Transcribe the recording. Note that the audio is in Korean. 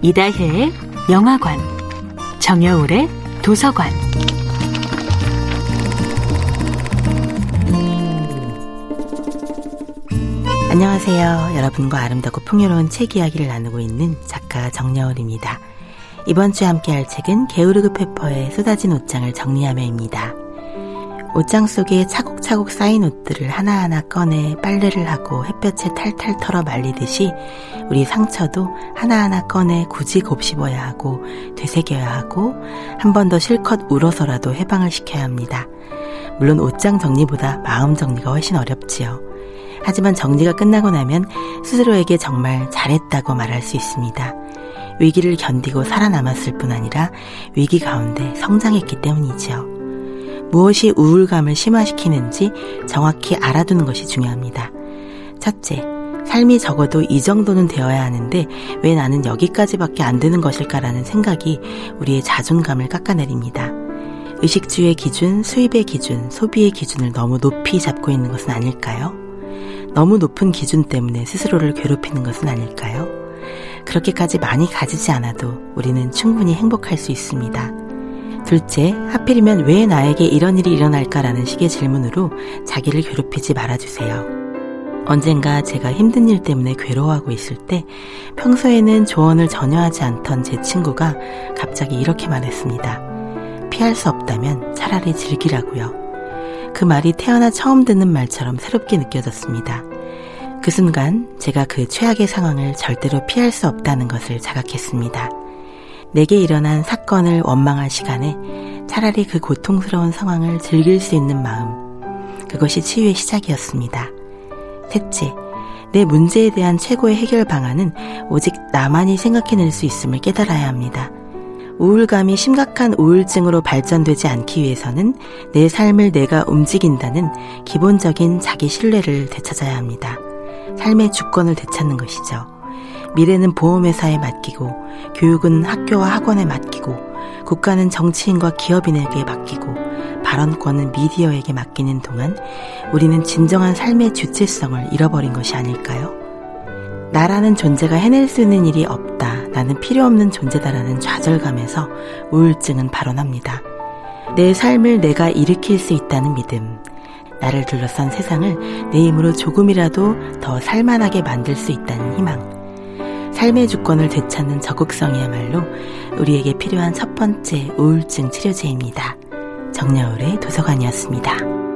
이다혜의 영화관, 정여울의 도서관. 안녕하세요. 여러분과 아름답고 풍요로운 책 이야기를 나누고 있는 작가 정여울입니다. 이번 주에 함께 할 책은 게으르그 페퍼의 쏟아진 옷장을 정리하며입니다. 옷장 속에 차곡차곡 쌓인 옷들을 하나하나 꺼내 빨래를 하고 햇볕에 탈탈 털어 말리듯이 우리 상처도 하나하나 꺼내 굳이 곱씹어야 하고 되새겨야 하고 한 번 더 실컷 울어서라도 해방을 시켜야 합니다. 물론 옷장 정리보다 마음 정리가 훨씬 어렵지요. 하지만 정리가 끝나고 나면 스스로에게 정말 잘했다고 말할 수 있습니다. 위기를 견디고 살아남았을 뿐 아니라 위기 가운데 성장했기 때문이지요. 무엇이 우울감을 심화시키는지 정확히 알아두는 것이 중요합니다. 첫째, 삶이 적어도 이 정도는 되어야 하는데 왜 나는 여기까지밖에 안 되는 것일까라는 생각이 우리의 자존감을 깎아내립니다. 의식주의 기준, 수입의 기준, 소비의 기준을 너무 높이 잡고 있는 것은 아닐까요? 너무 높은 기준 때문에 스스로를 괴롭히는 것은 아닐까요? 그렇게까지 많이 가지지 않아도 우리는 충분히 행복할 수 있습니다. 둘째, 하필이면 왜 나에게 이런 일이 일어날까라는 식의 질문으로 자기를 괴롭히지 말아주세요. 언젠가 제가 힘든 일 때문에 괴로워하고 있을 때 평소에는 조언을 전혀 하지 않던 제 친구가 갑자기 이렇게 말했습니다. 피할 수 없다면 차라리 즐기라고요. 그 말이 태어나 처음 듣는 말처럼 새롭게 느껴졌습니다. 그 순간 제가 그 최악의 상황을 절대로 피할 수 없다는 것을 자각했습니다. 내게 일어난 사건을 원망할 시간에 차라리 그 고통스러운 상황을 즐길 수 있는 마음, 그것이 치유의 시작이었습니다. 셋째, 내 문제에 대한 최고의 해결 방안은 오직 나만이 생각해낼 수 있음을 깨달아야 합니다. 우울감이 심각한 우울증으로 발전되지 않기 위해서는 내 삶을 내가 움직인다는 기본적인 자기 신뢰를 되찾아야 합니다. 삶의 주권을 되찾는 것이죠. 미래는 보험회사에 맡기고, 교육은 학교와 학원에 맡기고, 국가는 정치인과 기업인에게 맡기고, 발언권은 미디어에게 맡기는 동안 우리는 진정한 삶의 주체성을 잃어버린 것이 아닐까요? 나라는 존재가 해낼 수 있는 일이 없다. 나는 필요 없는 존재다라는 좌절감에서 우울증은 발원합니다. 내 삶을 내가 일으킬 수 있다는 믿음. 나를 둘러싼 세상을 내 힘으로 조금이라도 더 살만하게 만들 수 있다는 희망. 삶의 주권을 되찾는 적극성이야말로 우리에게 필요한 첫 번째 우울증 치료제입니다. 정여울의 도서관이었습니다.